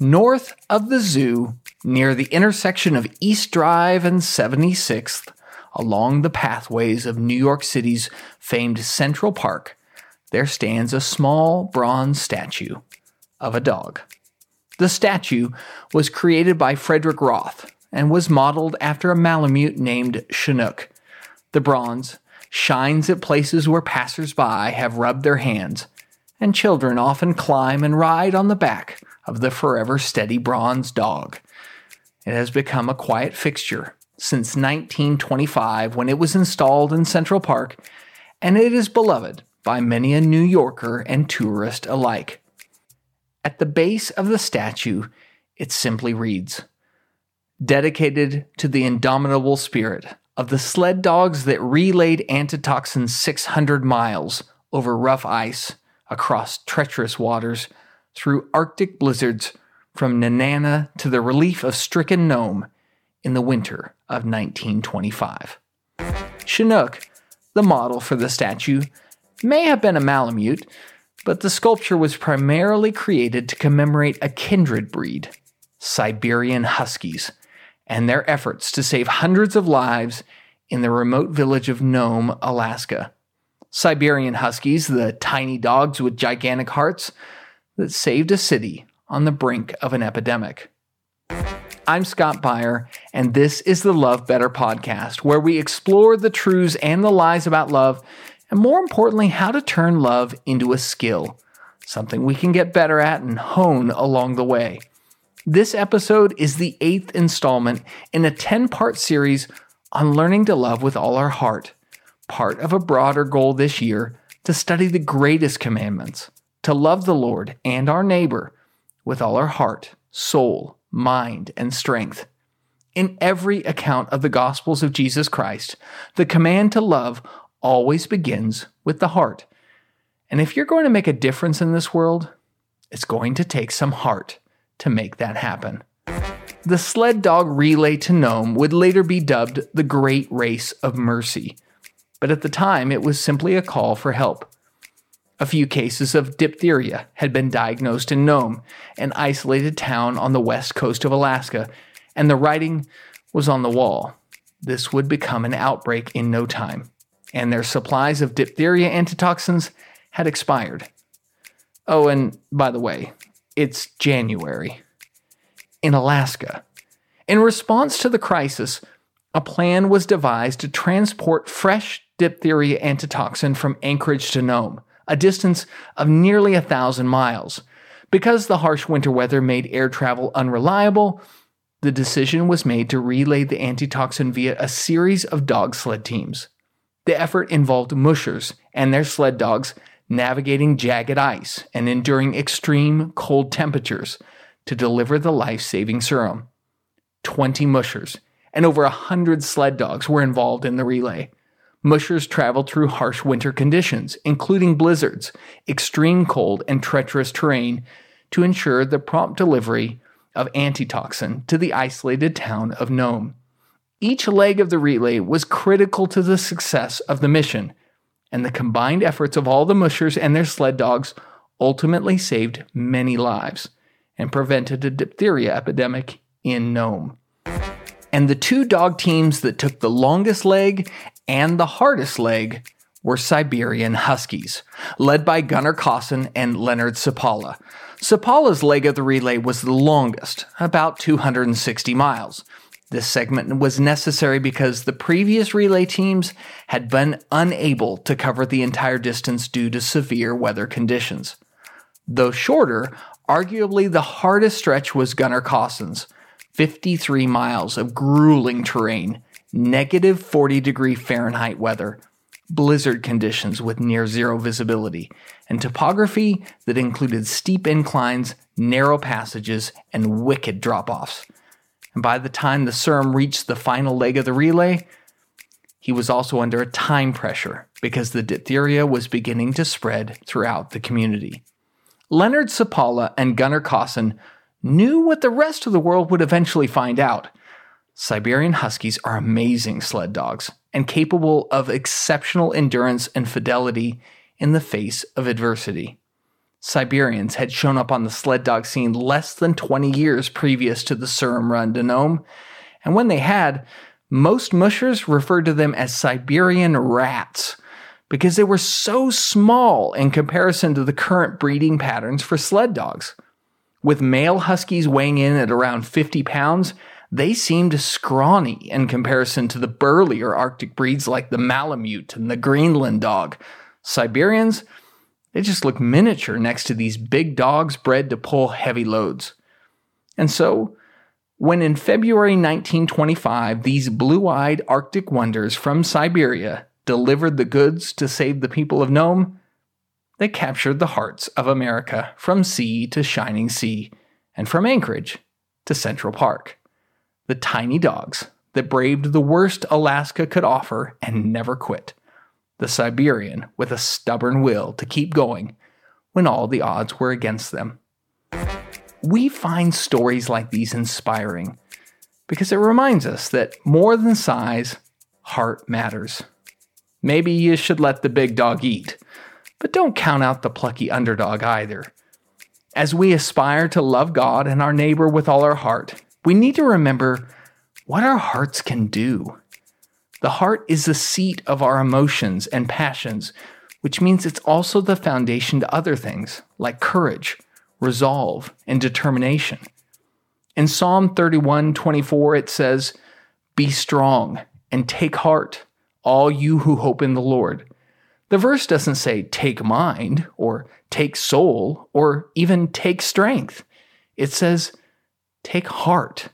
North of the zoo, near the intersection of East Drive and 76th, along the pathways of New York City's famed Central Park, there stands a small bronze statue of a dog. The statue was created by Frederick Roth and was modeled after a Malamute named Chinook. The bronze shines at places where passersby have rubbed their hands, and children often climb and ride on the back of the forever steady bronze dog. It has become a quiet fixture since 1925 when it was installed in Central Park, and it is beloved by many a New Yorker and tourist alike. At the base of the statue, it simply reads Dedicated to the indomitable spirit of the sled dogs that relayed antitoxin 600 miles over rough ice, across treacherous waters, through Arctic blizzards, from Nenana to the relief of stricken Nome in the winter of 1925. Chinook, the model for the statue, may have been a Malamute, but the sculpture was primarily created to commemorate a kindred breed, Siberian Huskies, and their efforts to save hundreds of lives in the remote village of Nome, Alaska. Siberian Huskies, the tiny dogs with gigantic hearts that saved a city on the brink of an epidemic. I'm Scott Beyer, and this is the Love Better podcast, where we explore the truths and the lies about love, and more importantly, how to turn love into a skill, something we can get better at and hone along the way. This episode is the eighth installment in a 10 part series on learning to love with all our heart, part of a broader goal this year to study the greatest commandments, to love the Lord and our neighbor with all our heart, soul, mind, and strength. In every account of the Gospels of Jesus Christ, the command to love always begins with the heart. And if you're going to make a difference in this world, it's going to take some heart to make that happen. The sled dog relay to Nome would later be dubbed the Great Race of Mercy, but at the time it was simply a call for help. A few cases of diphtheria had been diagnosed in Nome, an isolated town on the west coast of Alaska, and the writing was on the wall. This would become an outbreak in no time, and their supplies of diphtheria antitoxins had expired. Oh, and by the way, it's January in Alaska. In response to the crisis, a plan was devised to transport fresh diphtheria antitoxin from Anchorage to Nome a distance of nearly a thousand miles. Because the harsh winter weather made air travel unreliable, the decision was made to relay the antitoxin via a series of dog sled teams. The effort involved mushers and their sled dogs navigating jagged ice and enduring extreme cold temperatures to deliver the life saving serum. 20 mushers and over a 100 sled dogs were involved in the relay. Mushers traveled through harsh winter conditions, including blizzards, extreme cold, and treacherous terrain, to ensure the prompt delivery of antitoxin to the isolated town of Nome. Each leg of the relay was critical to the success of the mission, and the combined efforts of all the mushers and their sled dogs ultimately saved many lives and prevented a diphtheria epidemic in Nome. And the two dog teams that took the longest leg and the hardest leg were Siberian Huskies, led by Gunnar Kaasen and Leonard Seppala. Seppala's leg of the relay was the longest, about 260 miles. This segment was necessary because the previous relay teams had been unable to cover the entire distance due to severe weather conditions. Though shorter, arguably the hardest stretch was Gunnar Kaasen's 53 miles of grueling terrain negative 40 degree Fahrenheit weather, blizzard conditions with near zero visibility, and topography that included steep inclines, narrow passages, and wicked drop offs. And by the time the serum reached the final leg of the relay, he was also under a time pressure because the diphtheria was beginning to spread throughout the community. Leonard Seppala and Gunnar Kaasen knew what the rest of the world would eventually find out Siberian Huskies are amazing sled dogs and capable of exceptional endurance and fidelity in the face of adversity. Siberians had shown up on the sled dog scene less than 20 years previous to the Serum run to Nome, and when they had, most mushers referred to them as Siberian rats because they were so small in comparison to the current breeding patterns for sled dogs. With male huskies weighing in at around 50 pounds, they seemed scrawny in comparison to the burlier Arctic breeds like the Malamute and the Greenland dog. Siberians, they just look miniature next to these big dogs bred to pull heavy loads. And so, when in February 1925 these blue eyed Arctic wonders from Siberia delivered the goods to save the people of Nome, they captured the hearts of America from sea to shining sea, and from Anchorage to Central Park. The tiny dogs that braved the worst Alaska could offer and never quit the Siberian with a stubborn will to keep going when all the odds were against them. We find stories like these inspiring because it reminds us that more than size, heart matters. Maybe you should let the big dog eat, but don't count out the plucky underdog either. As we aspire to love God and our neighbor with all our heart, we need to remember what our hearts can do. The heart is the seat of our emotions and passions, which means it's also the foundation to other things like courage, resolve, and determination. In Psalm 31 24, it says, Be strong and take heart, all you who hope in the Lord. The verse doesn't say take mind or take soul or even take strength. It says take heart.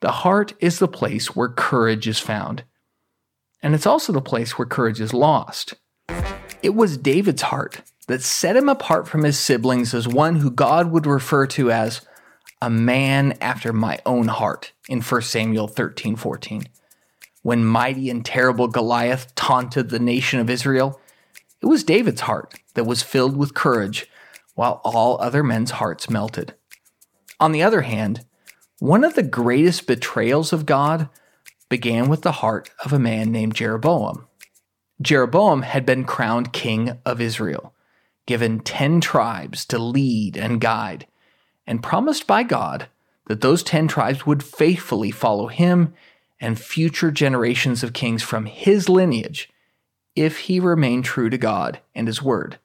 The heart is the place where courage is found and it's also the place where courage is lost. It was David's heart that set him apart from his siblings as one who God would refer to as a man after my own heart in 1 Samuel 13 14. When mighty and terrible Goliath taunted the nation of Israel, it was David's heart that was filled with courage while all other men's hearts melted. On the other hand, one of the greatest betrayals of God began with the heart of a man named Jeroboam. Jeroboam had been crowned king of Israel, given 10 tribes to lead and guide, and promised by God that those 10 tribes would faithfully follow him and future generations of kings from his lineage if he remained true to God and his word.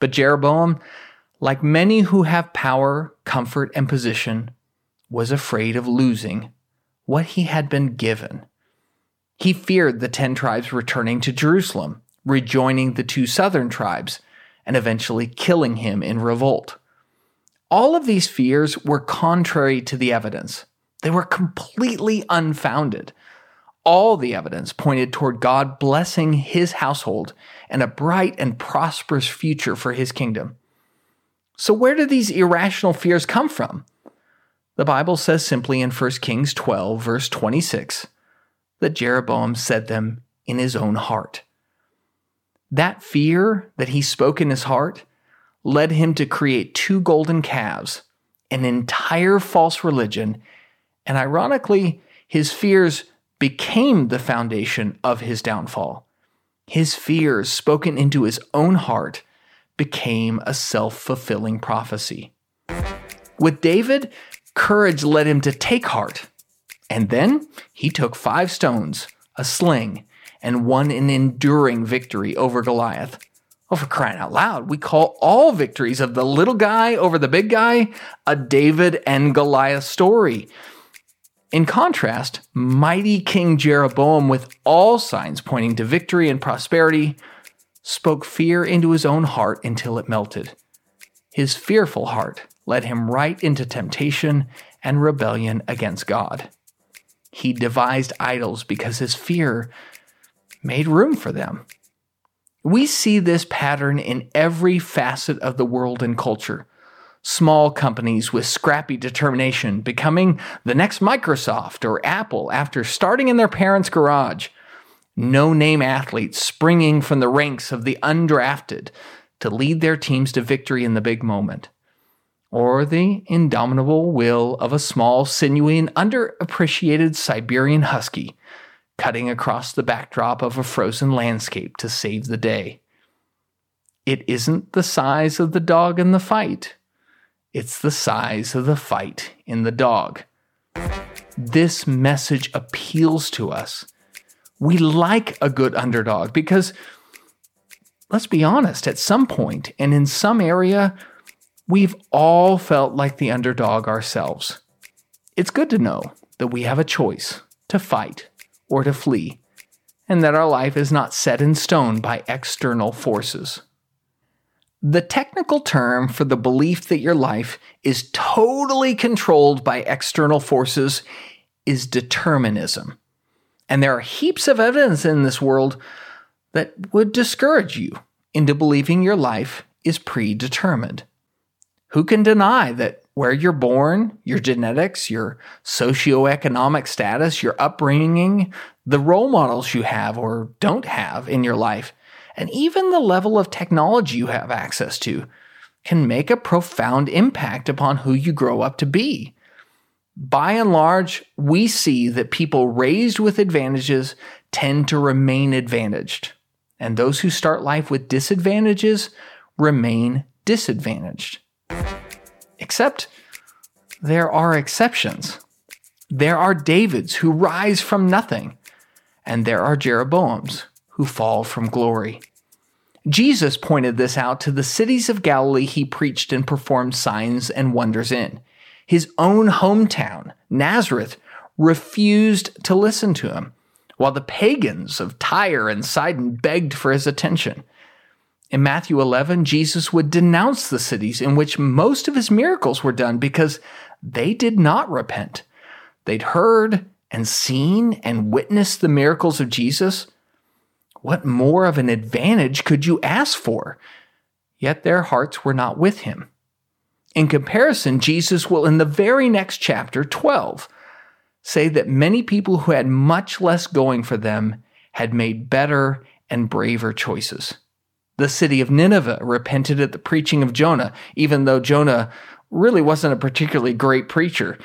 But Jeroboam, like many who have power, comfort, and position, was afraid of losing what he had been given. He feared the ten tribes returning to Jerusalem, rejoining the two southern tribes, and eventually killing him in revolt. All of these fears were contrary to the evidence. They were completely unfounded. All the evidence pointed toward God blessing his household and a bright and prosperous future for his kingdom. So, where do these irrational fears come from? The Bible says simply in 1 Kings 12, verse 26, that Jeroboam said them in his own heart. That fear that he spoke in his heart led him to create two golden calves, an entire false religion, and ironically, his fears became the foundation of his downfall. His fears, spoken into his own heart, became a self fulfilling prophecy. With David, Courage led him to take heart. And then he took five stones, a sling, and won an enduring victory over Goliath. Oh, for crying out loud, we call all victories of the little guy over the big guy a David and Goliath story. In contrast, mighty King Jeroboam, with all signs pointing to victory and prosperity, spoke fear into his own heart until it melted. His fearful heart led him right into temptation and rebellion against God. He devised idols because his fear made room for them. We see this pattern in every facet of the world and culture. Small companies with scrappy determination becoming the next Microsoft or Apple after starting in their parents' garage. No name athletes springing from the ranks of the undrafted to lead their teams to victory in the big moment or the indomitable will of a small, sinewy, and underappreciated Siberian husky cutting across the backdrop of a frozen landscape to save the day. it isn't the size of the dog in the fight, it's the size of the fight in the dog. This message appeals to us. We like a good underdog because, let's be honest, at some point and in some area, we've all felt like the underdog ourselves. It's good to know that we have a choice to fight or to flee, and that our life is not set in stone by external forces. The technical term for the belief that your life is totally controlled by external forces is determinism. And there are heaps of evidence in this world that would discourage you into believing your life is predetermined. Who can deny that where you're born, your genetics, your socioeconomic status, your upbringing, the role models you have or don't have in your life, and even the level of technology you have access to can make a profound impact upon who you grow up to be. By and large, we see that people raised with advantages tend to remain advantaged, and those who start life with disadvantages remain disadvantaged. Except there are exceptions. There are Davids who rise from nothing, and there are Jeroboams who fall from glory. Jesus pointed this out to the cities of Galilee he preached and performed signs and wonders in. His own hometown, Nazareth, refused to listen to him, while the pagans of Tyre and Sidon begged for his attention. In Matthew 11, Jesus would denounce the cities in which most of his miracles were done because they did not repent. They'd heard and seen and witnessed the miracles of Jesus. What more of an advantage could you ask for? Yet their hearts were not with him. In comparison, Jesus will, in the very next chapter, 12, say that many people who had much less going for them had made better and braver choices. The city of Nineveh repented at the preaching of Jonah, even though Jonah really wasn't a particularly great preacher.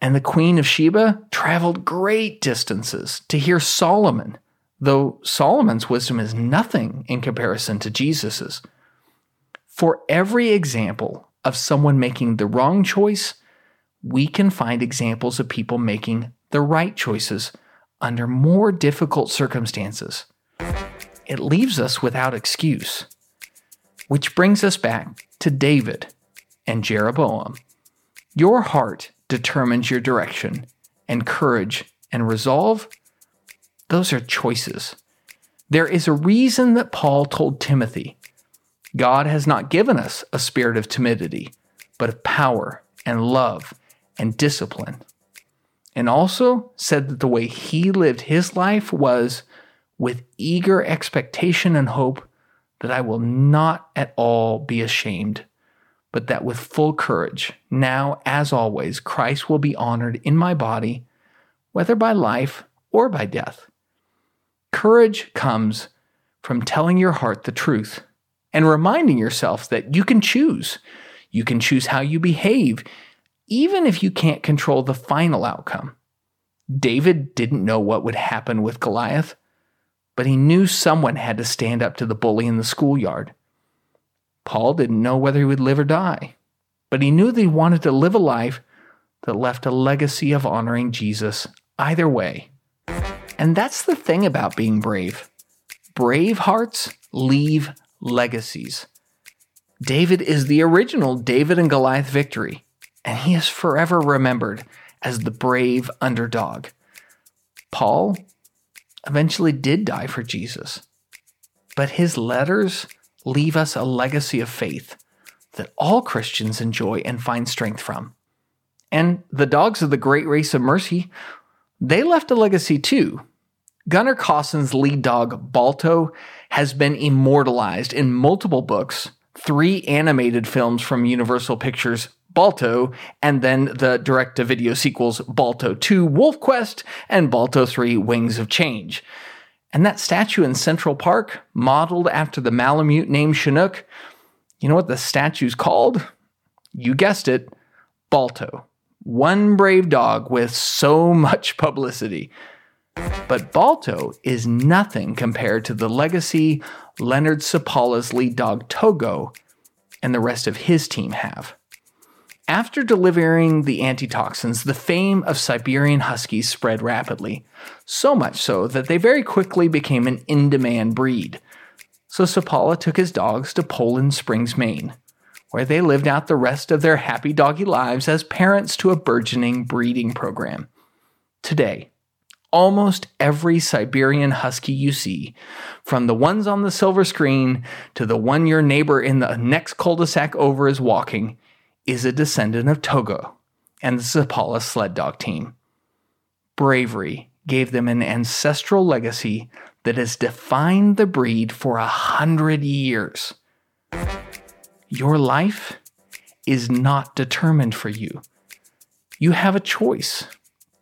And the queen of Sheba traveled great distances to hear Solomon, though Solomon's wisdom is nothing in comparison to Jesus's. For every example of someone making the wrong choice, we can find examples of people making the right choices under more difficult circumstances it leaves us without excuse. Which brings us back to David and Jeroboam. Your heart determines your direction, and courage and resolve, those are choices. There is a reason that Paul told Timothy God has not given us a spirit of timidity, but of power and love and discipline. And also said that the way he lived his life was with eager expectation and hope that I will not at all be ashamed, but that with full courage, now as always, Christ will be honored in my body, whether by life or by death. Courage comes from telling your heart the truth and reminding yourself that you can choose. You can choose how you behave, even if you can't control the final outcome. David didn't know what would happen with Goliath but he knew someone had to stand up to the bully in the schoolyard. Paul didn't know whether he would live or die, but he knew that he wanted to live a life that left a legacy of honoring Jesus either way. And that's the thing about being brave. Brave hearts leave legacies. David is the original David and Goliath victory, and he is forever remembered as the brave underdog. Paul eventually did die for Jesus. But his letters leave us a legacy of faith that all Christians enjoy and find strength from. And the dogs of the great race of mercy, they left a legacy too. Gunnar Kaasen's lead dog, Balto, has been immortalized in multiple books, three animated films from Universal Pictures, Balto, and then the direct to video sequels Balto 2 Wolf Quest and Balto 3 Wings of Change. And that statue in Central Park, modeled after the Malamute named Chinook, you know what the statue's called? You guessed it, Balto. One brave dog with so much publicity. But Balto is nothing compared to the legacy Leonard Seppala's lead dog Togo and the rest of his team have. After delivering the antitoxins, the fame of Siberian Huskies spread rapidly, so much so that they very quickly became an in demand breed. So Seppala took his dogs to Poland Springs, Maine, where they lived out the rest of their happy doggy lives as parents to a burgeoning breeding program. Today, almost every Siberian Husky you see, from the ones on the silver screen to the one your neighbor in the next cul de sac over is walking, is a descendant of Togo and the Seppala sled dog team. Bravery gave them an ancestral legacy that has defined the breed for a hundred years. Your life is not determined for you. You have a choice,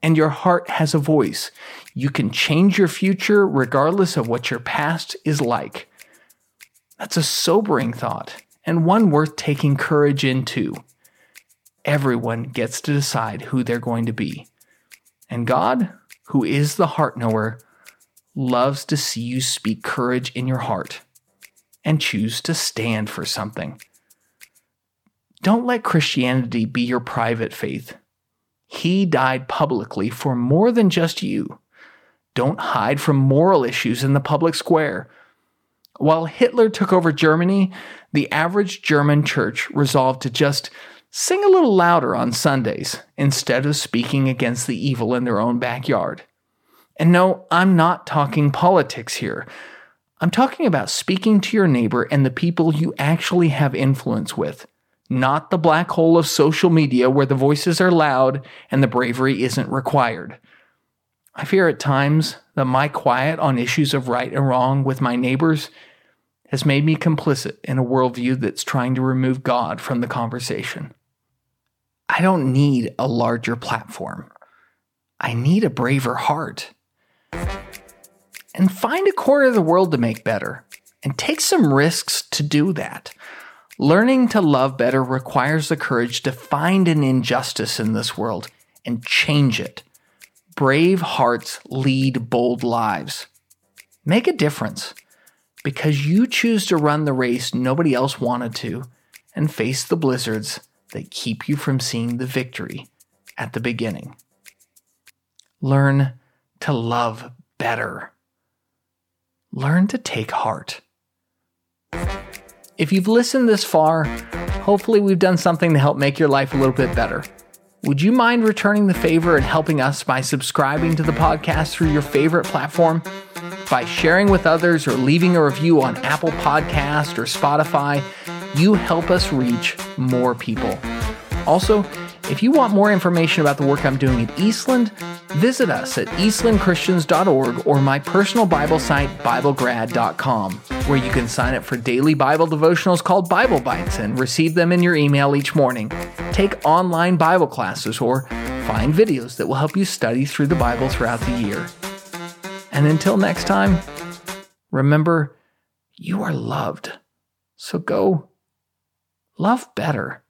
and your heart has a voice. You can change your future regardless of what your past is like. That's a sobering thought, and one worth taking courage into everyone gets to decide who they're going to be. And God, who is the heart knower, loves to see you speak courage in your heart and choose to stand for something. Don't let Christianity be your private faith. He died publicly for more than just you. Don't hide from moral issues in the public square. While Hitler took over Germany, the average German church resolved to just sing a little louder on Sundays instead of speaking against the evil in their own backyard. And no, I'm not talking politics here. I'm talking about speaking to your neighbor and the people you actually have influence with, not the black hole of social media where the voices are loud and the bravery isn't required. I fear at times that my quiet on issues of right and wrong with my neighbors has made me complicit in a worldview that's trying to remove God from the conversation. I don't need a larger platform. I need a braver heart. And find a corner of the world to make better and take some risks to do that. Learning to love better requires the courage to find an injustice in this world and change it. Brave hearts lead bold lives. Make a difference because you choose to run the race nobody else wanted to and face the blizzards that keep you from seeing the victory at the beginning. Learn to love better. Learn to take heart. If you've listened this far, hopefully we've done something to help make your life a little bit better. Would you mind returning the favor and helping us by subscribing to the podcast through your favorite platform? By sharing with others or leaving a review on Apple Podcast or Spotify, you help us reach more people. Also, if you want more information about the work I'm doing at Eastland, visit us at eastlandchristians.org or my personal Bible site, BibleGrad.com, where you can sign up for daily Bible devotionals called Bible Bites and receive them in your email each morning. Take online Bible classes or find videos that will help you study through the Bible throughout the year. And until next time, remember, you are loved. So go love better.